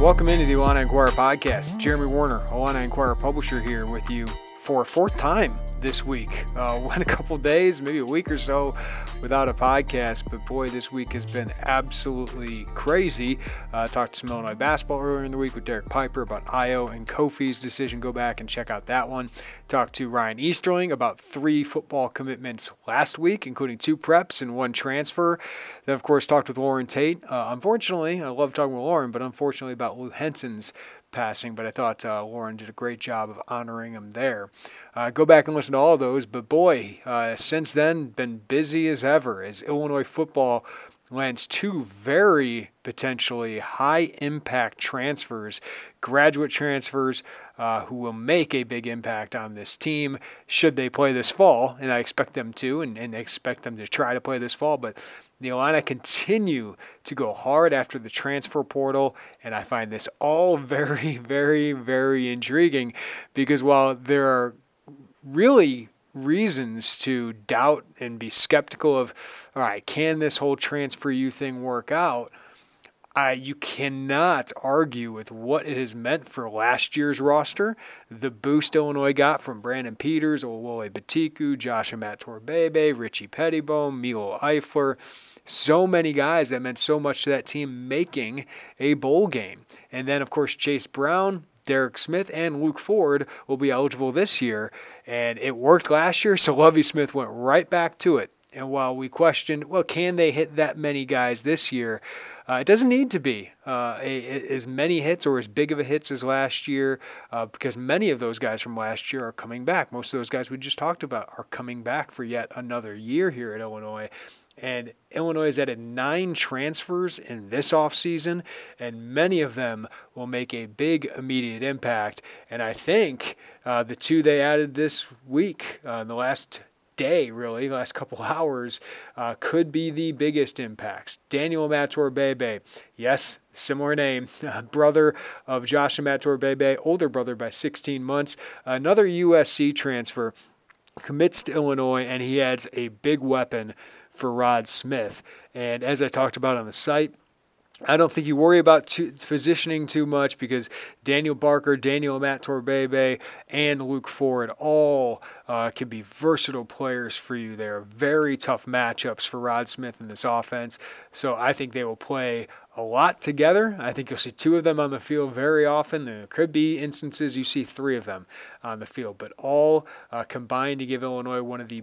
Welcome into the Illini Inquirer podcast. Jeremy Werner, Illini Inquirer publisher, here with you for a fourth time this week. Uh, went a couple days, maybe a week or so, without a podcast, but boy, this week has been absolutely crazy. Uh, talked to some Illinois basketball earlier in the week with Derek Piper about Ayo and Kofi's decision. Go back and check out that one. Talked to Ryan Easterling about three football commitments last week, including two preps and one transfer. Then, of course, talked with Loren Tate. Uh, unfortunately, I love talking with Loren, but unfortunately about Lou Henson's passing, but I thought uh, Loren did a great job of honoring him there. Uh, go back and listen to all those, but boy, uh, since then, been busy as ever as Illinois football lands two very potentially high impact transfers, graduate transfers, uh, who will make a big impact on this team should they play this fall. And I expect them to, and, and expect them to try to play this fall. But the Illini continue to go hard after the transfer portal, and I find this all very, very, very intriguing because while there are really reasons to doubt and be skeptical of, all right, can this whole transfer you thing work out? You cannot argue with what it has meant for last year's roster. The boost Illinois got from Brandon Peters, Oluwole Betiku, Josh Imatorbhebhe, Richie Pettibone, Milo Eifler so many guys that meant so much to that team making a bowl game. And then, of course, Chase Brown, Derek Smith, and Luke Ford will be eligible this year. And it worked last year, so Lovie Smith went right back to it. And while we questioned, well, can they hit that many guys this year? Uh, it doesn't need to be uh, a, a, as many hits or as big of a hits as last year uh, because many of those guys from last year are coming back. Most of those guys we just talked about are coming back for yet another year here at Illinois. And Illinois has added nine transfers in this offseason, and many of them will make a big immediate impact. And I think uh, the two they added this week, uh, in the last day, really, last couple hours, uh, could be the biggest impacts. Daniel Imatorbhebhe, yes, similar name, brother of Josh Imatorbhebhe, older brother by 16 months, another USC transfer, commits to Illinois, and he adds a big weapon for Rod Smith. And as I talked about on the site, I don't think you worry about positioning too much because Daniel Barker, Daniel Imatorbhebhe, and Luke Ford all uh, can be versatile players for you. They are very tough matchups for Rod Smith in this offense. So I think they will play a lot together. I think you'll see two of them on the field very often. There could be instances you see three of them on the field, but all uh, combined to give Illinois one of the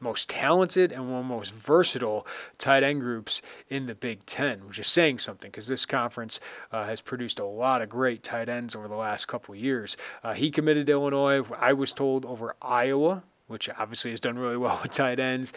most talented and one of the most versatile tight end groups in the Big Ten, which is saying something because this conference uh, has produced a lot of great tight ends over the last couple years. Uh, he committed to Illinois, I was told, over Iowa, which obviously has done really well with tight ends,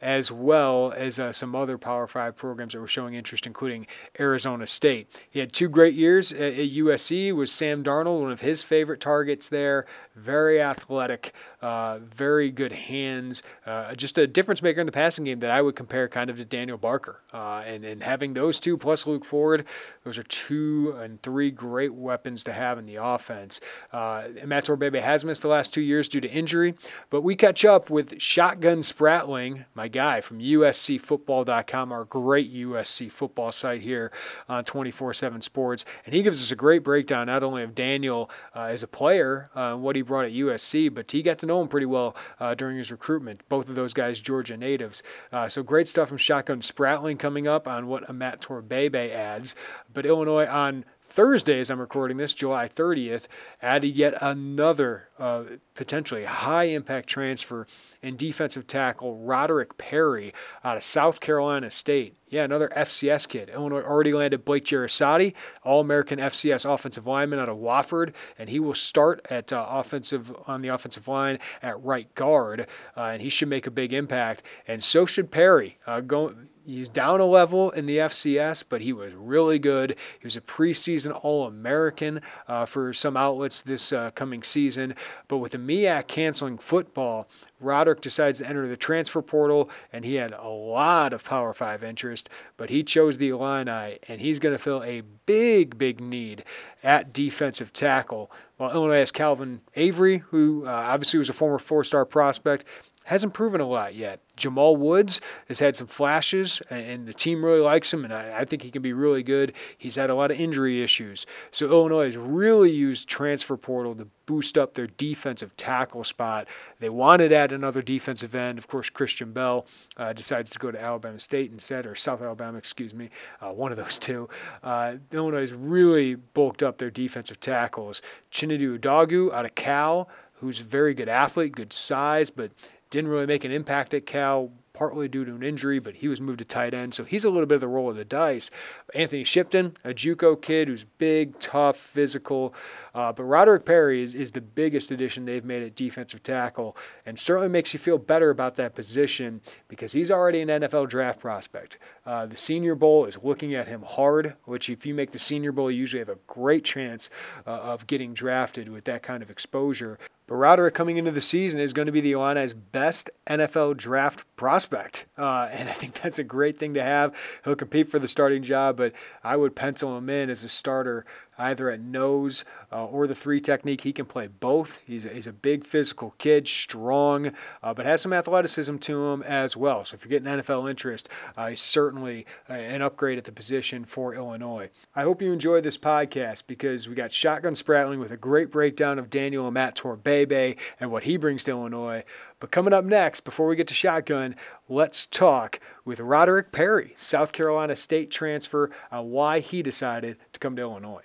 as well as uh, some other Power Five programs that were showing interest, including Arizona State. He had two great years at, at USC. Was Sam Darnold one of his favorite targets there? Very athletic, uh, very good hands, uh, just a difference maker in the passing game that I would compare kind of to Daniel Barker. Uh, and, and having those two plus Luke Ford, those are two and three great weapons to have in the offense. Uh, Imatorbhebhe has missed the last two years due to injury, but we catch up with Shotgun Spratling, my guy from USCFootball.com, our great USC football site here on 24 7 Sports. And he gives us a great breakdown not only of Daniel uh, as a player, uh, what he brought at USC, but he got to know him pretty well uh, during his recruitment. Both of those guys, Georgia natives. Uh, so great stuff from Shotgun Spratling coming up on what Imatorbhebhe adds. But Illinois on Thursday, as I'm recording this, July 30th, added yet another uh, potentially high impact transfer in defensive tackle Roderick Perry out of South Carolina State. Yeah, another FCS kid. Illinois already landed Blake Jeresaty, All American FCS offensive lineman out of Wofford, and he will start at uh, offensive on the offensive line at right guard, uh, and he should make a big impact. And so should Perry. Uh, going He's down a level in the FCS, but he was really good. He was a preseason All American uh, for some outlets this uh, coming season. But with the MEAC canceling football, Roderick decides to enter the transfer portal, and he had a lot of Power 5 interest, but he chose the Illini, and he's going to fill a big, big need at defensive tackle. While Illinois has Calvin Avery, who uh, obviously was a former four star prospect, hasn't proven a lot yet. Jamal Woods has had some flashes, and the team really likes him, and I, I, think he can be really good. He's had a lot of injury issues. So Illinois has really used transfer portal to boost up their defensive tackle spot. They wanted to add another defensive end. Of course, Christian Bell uh, decides to go to Alabama State instead, or South Alabama, excuse me, uh, one of those two. Uh, Illinois has really bulked up their defensive tackles. Chinedu Udeogu out of Cal, who's a very good athlete, good size, but didn't really make an impact at Cal, partly due to an injury, but he was moved to tight end, so he's a little bit of the roll of the dice. Anthony Shipton, a JUCO kid who's big, tough, physical, uh, but Roderick Perry is, is the biggest addition they've made at defensive tackle, and certainly makes you feel better about that position because he's already an NFL draft prospect. Uh, the Senior Bowl is looking at him hard, which if you make the Senior Bowl, you usually have a great chance uh, of getting drafted with that kind of exposure. But Roderick coming into the season is going to be the Illini's best NFL draft prospect. Uh, and I think that's a great thing to have. He'll compete for the starting job, but I would pencil him in as a starter either at nose uh, or the three technique. He can play both. He's a, he's a big physical kid, strong, uh, but has some athleticism to him as well. So if you're getting NFL interest, uh, he's certainly uh, an upgrade at the position for Illinois. I hope you enjoyed this podcast because we got Shotgun Spratling with a great breakdown of Daniel Imatorbhebhe and what he brings to Illinois. But coming up next, before we get to Shotgun, let's talk with Roderick Perry, South Carolina State transfer, on why he decided to come to Illinois.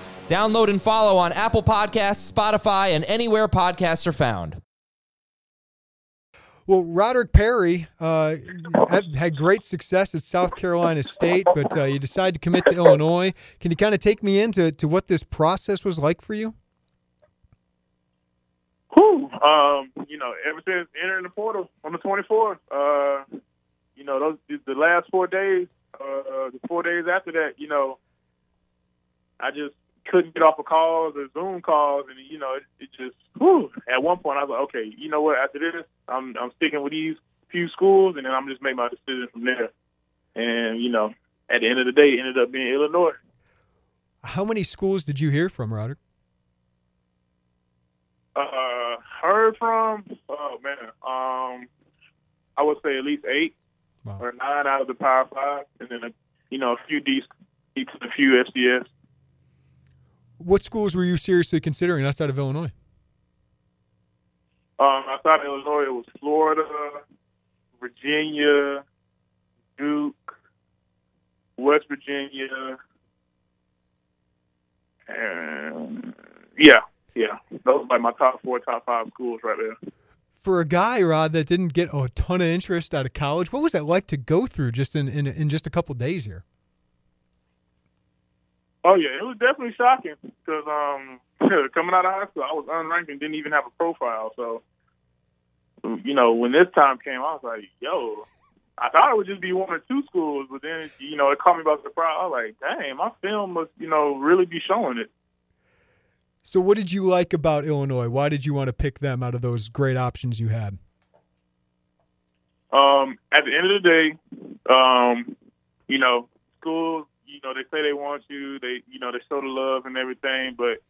Download and follow on Apple Podcasts, Spotify, and anywhere podcasts are found. Well, Roderick Perry uh, had, had, great success at South Carolina State, but uh, you decided to commit to Illinois. Can you kind of take me into to what this process was like for you? Whew. Um, you know, ever since entering the portal on the 24th, uh, you know, those the last four days, uh, the four days after that, you know, I just couldn't get off of calls or Zoom calls, and you know, it, it just. Whew. At one point, I was like, okay, you know what? After this, I'm I'm sticking with these few schools, and then I'm just make my decision from there. And you know, at the end of the day, it ended up being Illinois. How many schools did you hear from, Roderick? Uh, heard from? Oh man, um, I would say at least eight wow. or nine out of the Power Five, and then a, you know a few D, a few FCS. What schools were you seriously considering outside of Illinois? Um, outside of Illinois, it was Florida, Virginia, Duke, West Virginia, and yeah, yeah, those are like my top four, top five schools right there. For a guy, Rod, that didn't get a ton of interest out of college, what was that like to go through just in in, in just a couple days here? Oh yeah, it was definitely shocking because um, coming out of high school, I was unranked and didn't even have a profile. So, you know, when this time came, I was like, "Yo," I thought it would just be one or two schools, but then you know, it caught me by surprise. I was like, "Dang, my film must, you know, really be showing it." So, what did you like about Illinois? Why did you want to pick them out of those great options you had? Um, at the end of the day, um, you know, schools you know, they say they want you, they, you know, they show the love and everything, but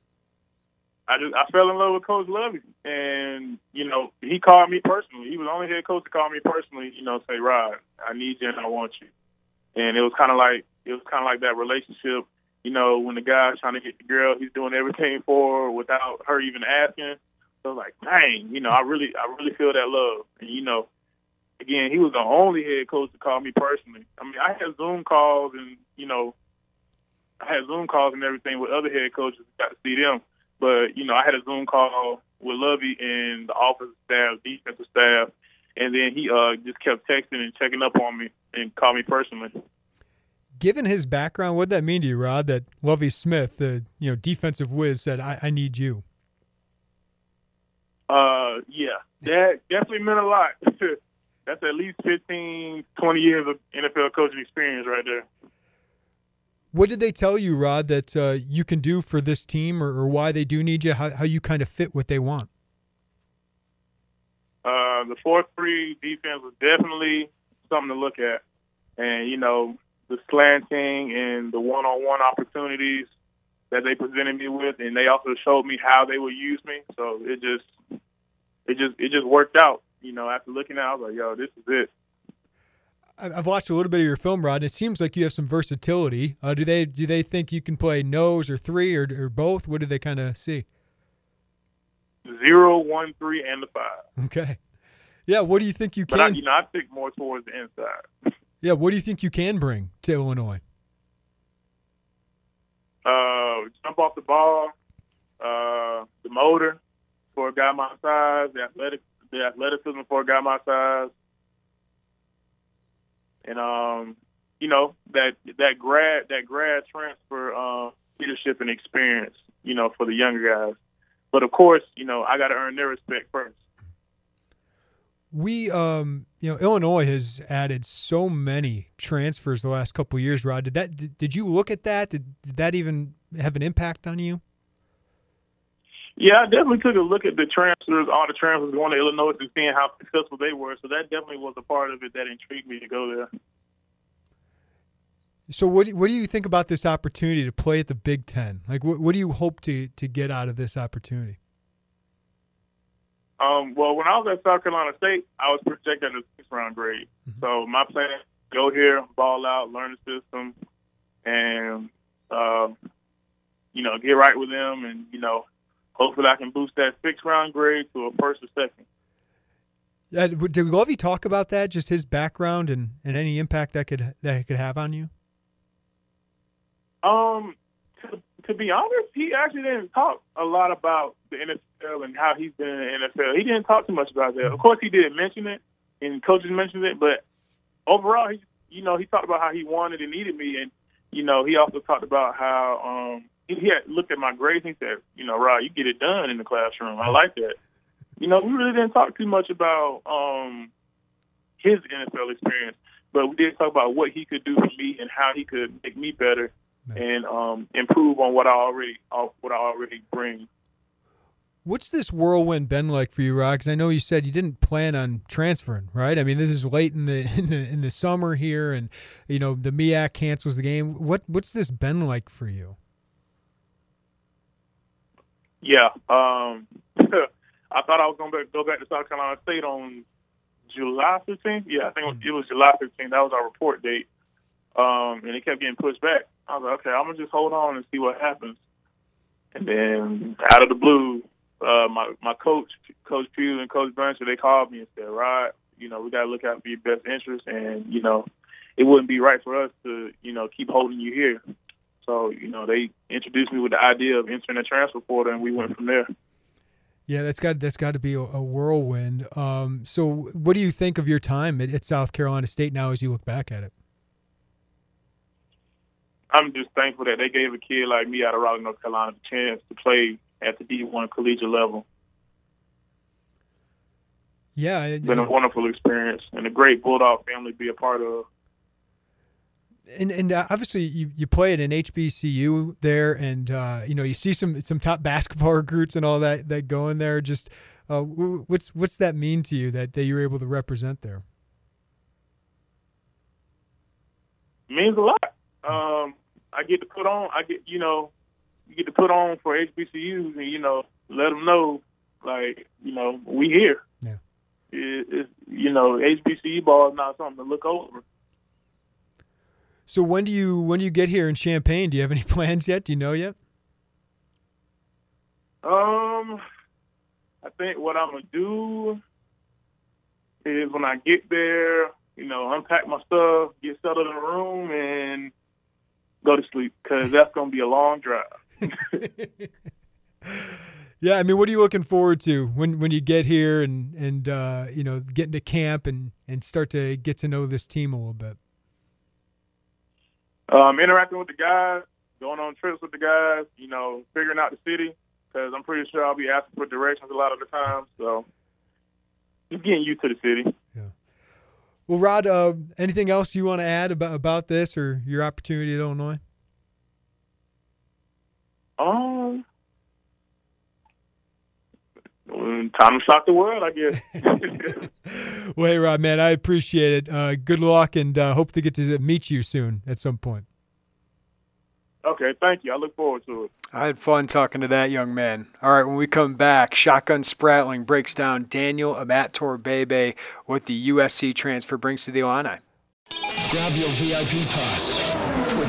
I just I fell in love with Coach Lovie, and you know, he called me personally. He was the only head coach to call me personally. You know, say, Rod, I need you and I want you. And it was kind of like it was kind of like that relationship you know, when the guy's trying to get the girl, he's doing everything for her without her even asking. So I was like, dang, you know, I really, I really feel that love. And you know, again, he was the only head coach to call me personally. I mean, I had Zoom calls and you know, I had Zoom calls and everything with other head coaches. Got to see them, but you know, I had a Zoom call with Lovie and the offensive staff, defensive staff, and then he uh just kept texting and checking up on me and called me personally. Given his background, what did that mean to you, Rod? That Lovie Smith, the you know defensive whiz, said, "I, I need you." Uh, yeah, that definitely meant a lot. That's at least 15, 20 years of NFL coaching experience right there. What did they tell you, Rod, that uh, you can do for this team, or, or why they do need you? How, how you kind of fit what they want? Uh, the four three defense was definitely something to look at, and you know the slanting and the one on one opportunities that they presented me with, and they also showed me how they would use me. So it just it just it just worked out. You know, after looking at, it, I was like, "Yo, this is it." I've watched a little bit of your film, Rod. And it seems like you have some versatility. Uh, do they do they think you can play nose or three or, or both? What do they kind of see? Zero, one, three, and the five. Okay. Yeah. What do you think you can? But I, you know, I think more towards the inside. Yeah. What do you think you can bring to Illinois? Uh, jump off the ball, uh, the motor for a guy my size, the athletic, the athleticism for a guy my size, and um, you know that that grad that grad transfer uh, leadership and experience, you know, for the younger guys. But of course, you know, I got to earn their respect first. We, um, you know, Illinois has added so many transfers the last couple years. Rod, did that? Did, did you look at that? Did, did that even have an impact on you? Yeah, I definitely took a look at the transfers, all the transfers going to Illinois and seeing how successful they were. So that definitely was a part of it that intrigued me to go there. So what do, what do you think about this opportunity to play at the Big Ten? Like, what, what do you hope to to get out of this opportunity? Um, well, when I was at South Carolina State, I was projected a six round grade. Mm-hmm. So my plan go here, ball out, learn the system, and uh, you know get right with them, and you know hopefully I can boost that six round grade to a first or second. Uh, did Lovie talk about that? Just his background and, and any impact that could that could have on you? Um, to, to be honest, he actually didn't talk a lot about the NFL and how he's been in the NFL. He didn't talk too much about that. Of course, he did mention it, and coaches mentioned it, but overall, he you know he talked about how he wanted and needed me, and you know he also talked about how um he had looked at my grades and said, you know, Rod, you get it done in the classroom. I like that. You know, we really didn't talk too much about um his NFL experience, but we did talk about what he could do for me and how he could make me better and um, improve on what I already what I already bring. What's this whirlwind been like for you, Rod? Because I know you said you didn't plan on transferring, right? I mean, this is late in the in the, in the summer here, and you know the MEAC cancels the game. What what's this been like for you? Yeah, um, I thought I was going to go back to South Carolina State on July 15th. Yeah, I think it was, July 15th. That was our report date, um, and it kept getting pushed back. I was like, okay, I'm gonna just hold on and see what happens. And then out of the blue, uh, my my coach, Coach Pugh and Coach Blanchard, they called me and said, "Rod, you know, we got to look out for your best interest, and you know, it wouldn't be right for us to, you know, keep holding you here." So, you know, they introduced me with the idea of entering the transfer portal, and we went from there. Yeah, that's got that's got to be a, a whirlwind. Um, so, what do you think of your time at, at South Carolina State now as you look back at it? I'm just thankful that they gave a kid like me out of Raleigh, North Carolina, the chance to play at the D1 collegiate level. Yeah, it's been a wonderful experience and a great Bulldog family to be a part of. And and uh, obviously you, you play at an HBCU there, and uh, you know you see some some top basketball recruits and all that that go in there. Just uh, what's what's that mean to you that that you're able to represent there? It means a lot. Um, I get to put on. I get you know, you get to put on for HBCUs and you know let them know like you know we here. Yeah. It, you know HBCU ball is not something to look over. So when do you when do you get here in Champaign? Do you have any plans yet? Do you know yet? Um, I think what I'm gonna do is when I get there, you know, unpack my stuff, get settled in a room, and go to sleep because that's gonna be a long drive. yeah, I mean, what are you looking forward to when when you get here and and uh, you know get into camp and and start to get to know this team a little bit? Um, interacting with the guys, going on trips with the guys, you know, figuring out the city because I'm pretty sure I'll be asking for directions a lot of the time. So just getting used to the city. Yeah. Well, Rod, uh, anything else you want to add about about this or your opportunity at Illinois? Um, time to shock the world, I guess. well, hey, Rod, man, I appreciate it. Uh, good luck, and uh, hope to get to meet you soon at some point. Okay, thank you. I look forward to it. I had fun talking to that young man. All right, when we come back, Shotgun Spratling breaks down Daniel Imatorbhebhe, what the USC transfer brings to the Illini. Grab your VIP pass.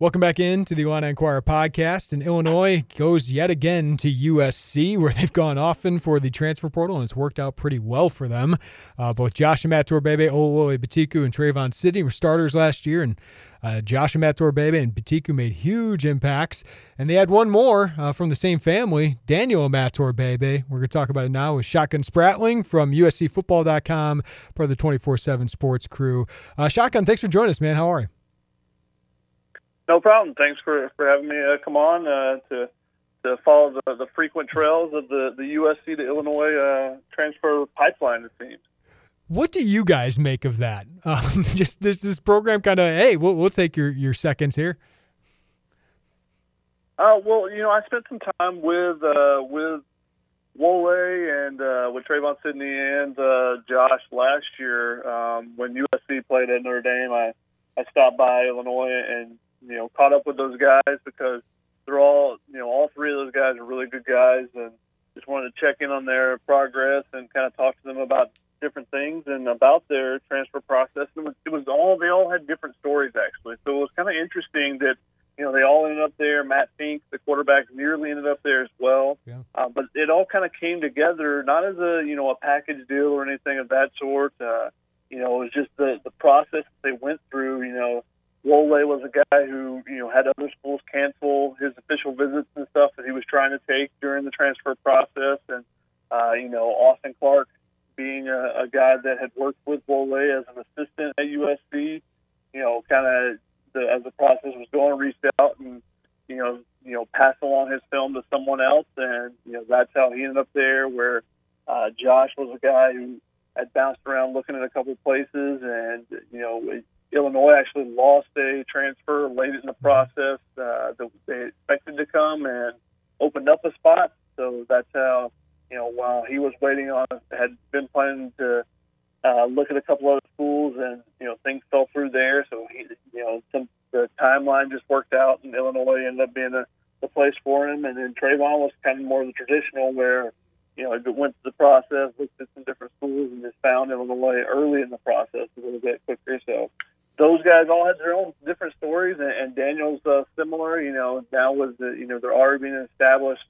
Welcome back in to the Illini Inquirer podcast. And Illinois goes yet again to USC, where they've gone often for the transfer portal, and it's worked out pretty well for them. Uh, both Josh Imatorbhebhe, Oluwole Betiku, and Trevon Sidney were starters last year, and uh, Josh Imatorbhebhe and Betiku made huge impacts. And they had one more uh, from the same family, Daniel Imatorbhebhe. We're going to talk about it now with Shotgun Spratling from USCFootball.com, part of the 24 7 sports crew. Uh, Shotgun, thanks for joining us, man. How are you? No problem. Thanks for, for having me uh, come on uh, to to follow the, the frequent trails of the, the USC to Illinois uh, transfer pipeline. It seems. What do you guys make of that? Um, just this this program kind of hey, we'll we'll take your your seconds here. Uh, well, you know, I spent some time with uh, with Wole and uh, with Trevon Sidney and uh, Josh last year um, when USC played at Notre Dame. I I stopped by Illinois and you know, caught up with those guys because they're all, you know, all three of those guys are really good guys, and just wanted to check in on their progress and kind of talk to them about different things and about their transfer process. And it was, it was all they all had different stories actually, so it was kind of interesting that you know they all ended up there. Matt Fink, the quarterback, nearly ended up there as well. Yeah. Uh, but it all kind of came together, not as a you know a package deal or anything of that sort. Uh, you know, it was just the the process that they went through. You know, Wole was a guy who, you know, had other schools cancel his official visits and stuff that he was trying to take during the transfer process. And, uh, you know, Austin Clark being a, a guy that had worked with Wole as an assistant at USC, you know, kind of as the process was going, reached out and, you know, you know, passed along his film to someone else. And, you know, that's how he ended up there where uh, Josh was a guy who had bounced around looking at a couple places and, Illinois actually lost a transfer late in the process uh, that they expected to come and opened up a spot. So that's how, you know, while he was waiting on, had been planning to uh, look at a couple other schools, and you know things fell through there. So he, you know, some the timeline just worked out, and Illinois ended up being a, the place for him. And then Trevon was kind of more of the traditional, where you know, it went through the process, looked at some different schools, and just found Illinois early in the process a little bit quicker. So guys all had their own different stories, and, and Daniel's uh, similar. You know, now with the you know they're already being established.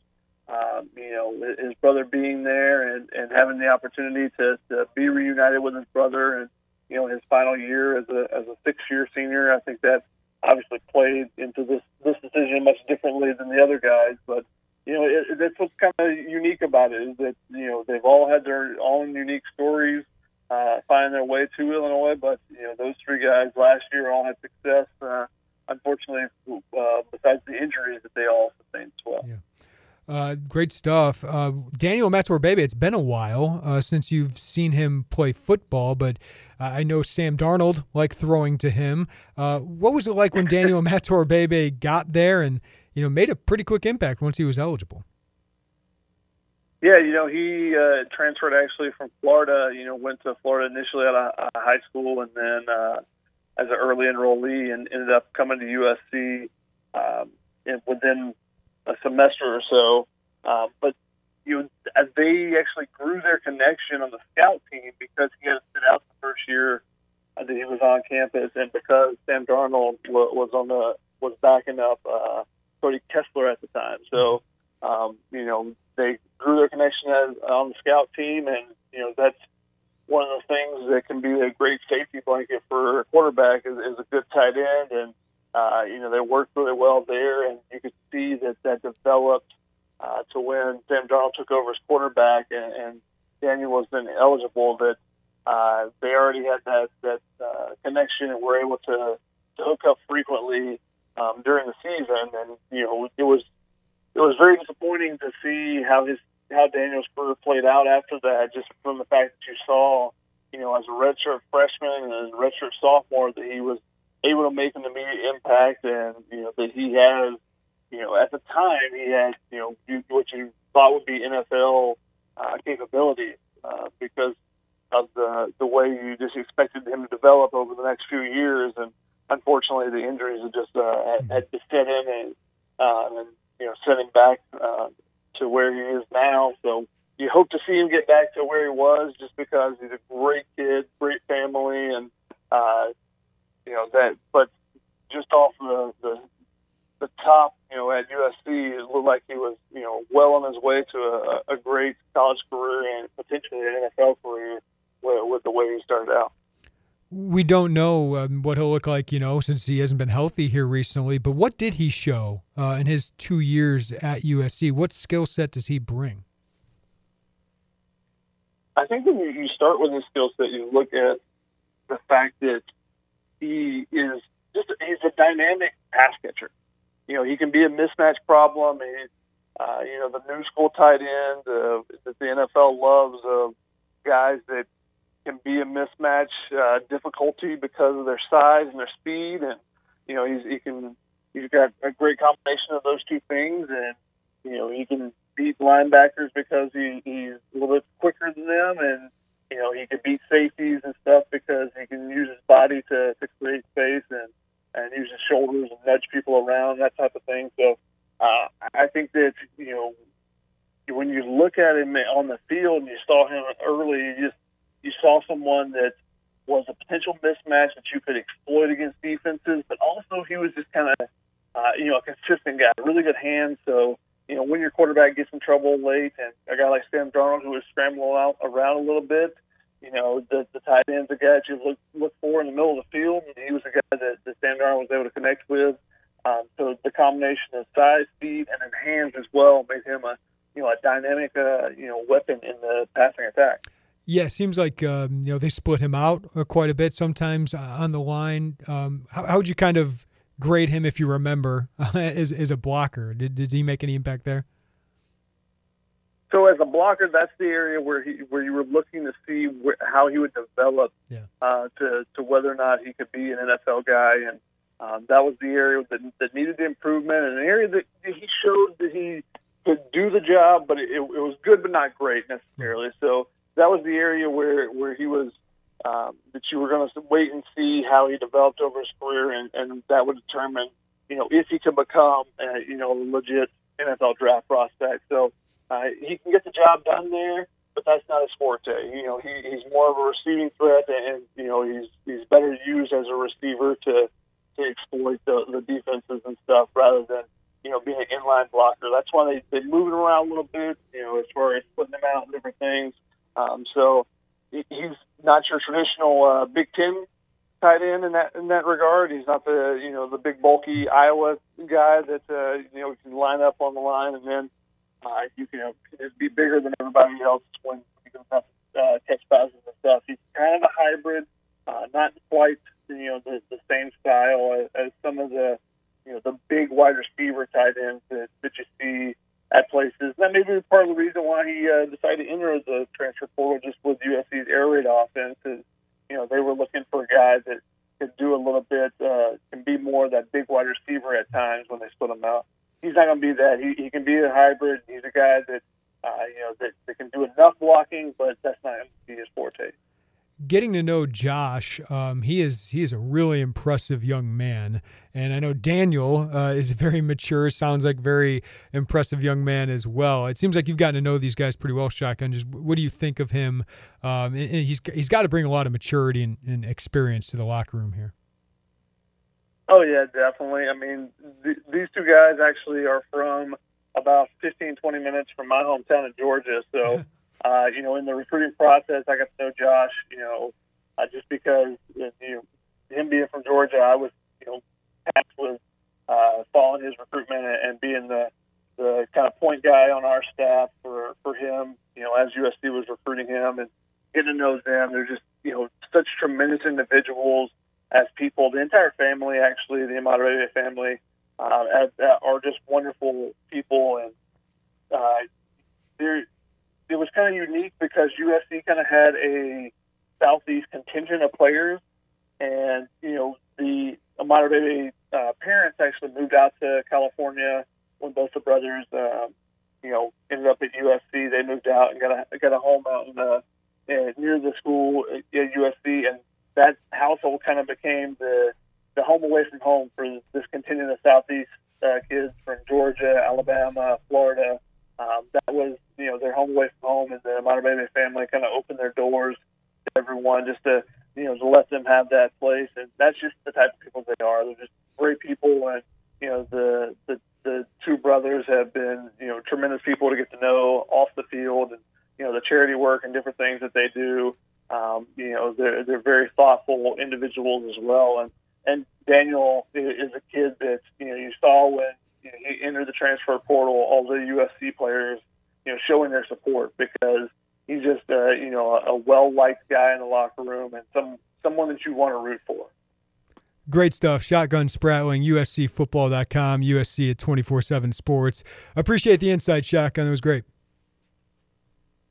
Um, you know, his brother being there and, and having the opportunity to, to be reunited with his brother, and you know his final year as a as a six year senior. I think that obviously played into this this decision much differently than the other guys, but you know it, that's what's kind of unique about it is that you know they've all had their own unique stories uh, finding their way to Illinois. But you know, those three guys last year all had success. Uh, unfortunately, uh, besides the injuries that they all sustained as well. Yeah. Uh, great stuff. Uh, Daniel Imatorbhebhe, it's been a while uh, since you've seen him play football, but uh, I know Sam Darnold liked throwing to him. Uh, what was it like when Daniel Imatorbhebhe got there and you know, made a pretty quick impact once he was eligible. Yeah, you know, he uh, transferred actually from Florida. You know, went to Florida initially out of uh, high school, and then uh, as an early enrollee, and ended up coming to USC um, within a semester or so. Uh, but you know, as they actually grew their connection on the scout team because he had to sit out the first year that he was on campus, and because Sam Darnold was on the was backing up uh, Cody Kessler at the time. So, um, you know, they grew their connection as, on the scout team, and you know that's one of the things that can be a great safety blanket for a quarterback is, is a good tight end, and uh, you know they worked really well there, and you could see that that developed uh, to when Sam Darnold took over as quarterback, and, and Daniel was then eligible. That uh, they already had that that uh, connection and were able to, to hook up frequently um, during the season, and you know it was it was very disappointing to see how his how Daniel's career played out after that, just from the fact that you saw, you know, as a redshirt freshman and as a redshirt sophomore, that he was able to make an immediate impact, and you know that he has, you know, at the time he had, you know, what you thought would be NFL uh, capabilities uh, because of the the way you just expected him to develop over the next few years, and unfortunately the injuries have just uh, had, had to set in and uh, and you know sent him back uh, to where he is now. So you hope to see him get back to where he was, just because he's a great kid, great family, and uh, you know that. But just off the the, the top, you know, at USC, it looked like he was you know well on his way to a, a great college career and potentially an NFL career with, with the way he started out we don't know um, what he'll look like, you know, since he hasn't been healthy here recently. But what did he show uh, in his two years at USC? What skill set does he bring? I think when you start with his skill set, you look at the fact that he is just he's a dynamic pass catcher. You know, he can be a mismatch problem. He, uh, you know, the new school tight end uh, that the NFL loves of uh, guys that can be a mismatch uh, difficulty because of their size and their speed, and you know he's he can he's got a great combination of those two things, and you know he can beat linebackers because he, he's a little bit quicker than them, and you know he can beat safeties and stuff because he can use his body to, to create space and and use his shoulders and nudge people around that type of thing. So uh, I think that you know when you look at him on the field and you saw him early, you just you saw someone that was a potential mismatch that you could exploit against defenses, but also he was just kind of, uh, you know, a consistent guy, really good hands. So, you know, when your quarterback gets in trouble late, and a guy like Sam Darnold who was scrambling out around a little bit, you know, the, the tight end's a guy that you look look for in the middle of the field, and he was a guy that, that Sam Darnold was able to connect with. Um, so the combination of size, speed, and then hands as well made him a, you know, a dynamic, uh, you know, weapon in the passing attack. Yeah, it seems like um, you know they split him out uh, quite a bit sometimes uh, on the line. Um, how, how would you kind of grade him if you remember as, as a blocker? Did, did he make any impact there? So as a blocker, that's the area where he where you were looking to see wh- how he would develop yeah. uh, to to whether or not he could be an NFL guy, and um, that was the area that, that needed the improvement, and an area that he showed that he could do the job, but it, it was good but not great necessarily. So that was the area where where he was um, that you were going to wait and see how he developed over his career, and, and that would determine you know if he could become uh, you know a legit NFL draft prospect. So uh, he can get the job done there, but that's not his forte. You know he, he's more of a receiving threat, and you know he's he's better used as a receiver to to exploit the, the defenses and stuff rather than you know being an inline blocker. That's why they they move him around a little bit. You know as far as putting him out and different things. Um, so he's not your traditional uh, Big Ten tight end in that in that regard. He's not the you know the big bulky Iowa guy that uh, you know can line up on the line and then uh, you can know, be bigger than everybody else when you can have uh, catch passes and stuff. He's kind of a hybrid, uh, not quite you know the, the same style as, as some of the you know the big wide receiver tight ends that, that you see at places. That may be part of the reason why he uh, decided to enter the transfer portal just with USC's air raid offense. Is you know they were looking for a guy that could do a little bit, uh, can be more that big wide receiver at times when they split him out. he's not going to be that. He, he can be a hybrid. He's a guy that uh, you know that, that can do enough blocking, but that's not be his forte getting to know Josh, um, he is he is a really impressive young man, and I know Daniel uh, is very mature. Sounds like very impressive young man as well. It seems like you've gotten to know these guys pretty well, Shotgun. Just what do you think of him? Um, and he's he's got to bring a lot of maturity and, and, experience to the locker room here. Oh yeah, definitely. I mean, th- these two guys actually are from about 15, 20 minutes from my hometown of Georgia, so. Uh, you know, in the recruiting process, I got to know Josh. You know, uh, just because you know, him being from Georgia, I was you know tasked with uh, following his recruitment and being the the kind of point guy on our staff for for him. You know, as USC was recruiting him and getting to know them, they're just you know such tremendous individuals as people. The entire family, actually, the Imatorbhebhe family, uh, as, uh, are just wonderful people, and uh, they're it was kind of unique because USC kind of had a southeast contingent of players, and you know the Imatorbhebhe uh, parents actually moved out to California when both the brothers, uh, you know, ended up at USC. They moved out and got a got a home out in the uh, near the school at USC, and that household kind of became the the home away from home for this contingent of southeast uh, kids from Georgia, Alabama, Florida. Um, that was you know, their home away from home and the Imatorbhebhe family kind of opened their doors to everyone just to, you know, to let them have that place. And that's just the type of people they are. They're just great people. And, you know, the, the, the two brothers have been, you know, tremendous people to get to know off the field and, you know, the charity work and different things that they do. Um, you know, they're, they're very thoughtful individuals as well. And, and Daniel is a kid that, you know, you saw when you know, he entered the transfer portal, all the USC players you know, showing their support because he's just uh, you know a, a well liked guy in the locker room and some someone that you want to root for. Great stuff. Shotgun Spratling, USCFootball.com, USC at 24 7 Sports. Appreciate the insight, Shotgun. It was great.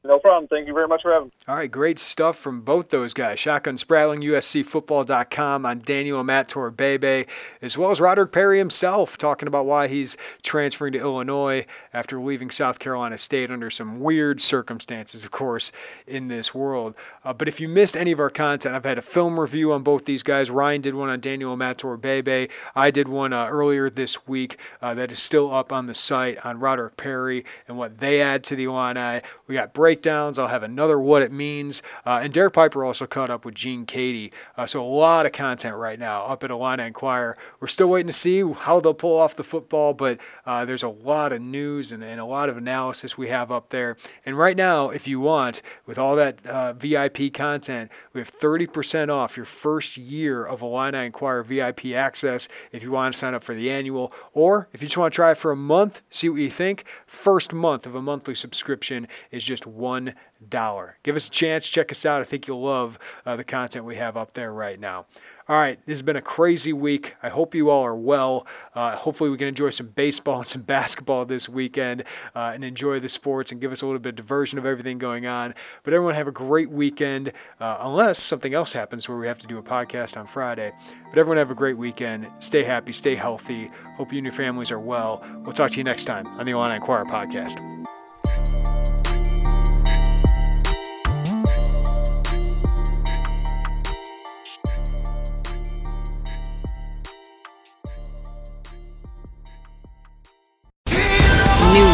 No problem. Thank you very much for having me. All right, great stuff from both those guys. Shotgun Spratling, USCFootball.com on Daniel Imatorbhebhe, as well as Roderick Perry himself talking about why he's transferring to Illinois after leaving South Carolina State under some weird circumstances, of course, in this world. Uh, but if you missed any of our content, I've had a film review on both these guys. Ryan did one on Daniel Imatorbhebhe. I did one uh, earlier this week uh, that is still up on the site on Roderick Perry and what they add to the Illini. We got Bray breakdowns. I'll have another what it means. Uh, and Derek Piper also caught up with Gene Keady. Uh, so a lot of content right now up at Illini Inquirer. We're still waiting to see how they'll pull off the football, but uh, there's a lot of news and, and, a lot of analysis we have up there. And right now, if you want, with all that uh, VIP content, we have 30% off your first year of Illini Inquirer VIP access if you want to sign up for the annual, or if you just want to try it for a month, see what you think. First month of a monthly subscription is just $1. Give us a chance, check us out. I think you'll love uh, the content we have up there right now. All right, this has been a crazy week. I hope you all are well. Uh, hopefully, we can enjoy some baseball and some basketball this weekend uh, and enjoy the sports and give us a little bit of diversion of everything going on. But everyone have a great weekend, uh, unless something else happens where we have to do a podcast on Friday. But everyone have a great weekend. Stay happy, stay healthy. Hope you and your families are well. We'll talk to you next time on the Illini Inquirer podcast.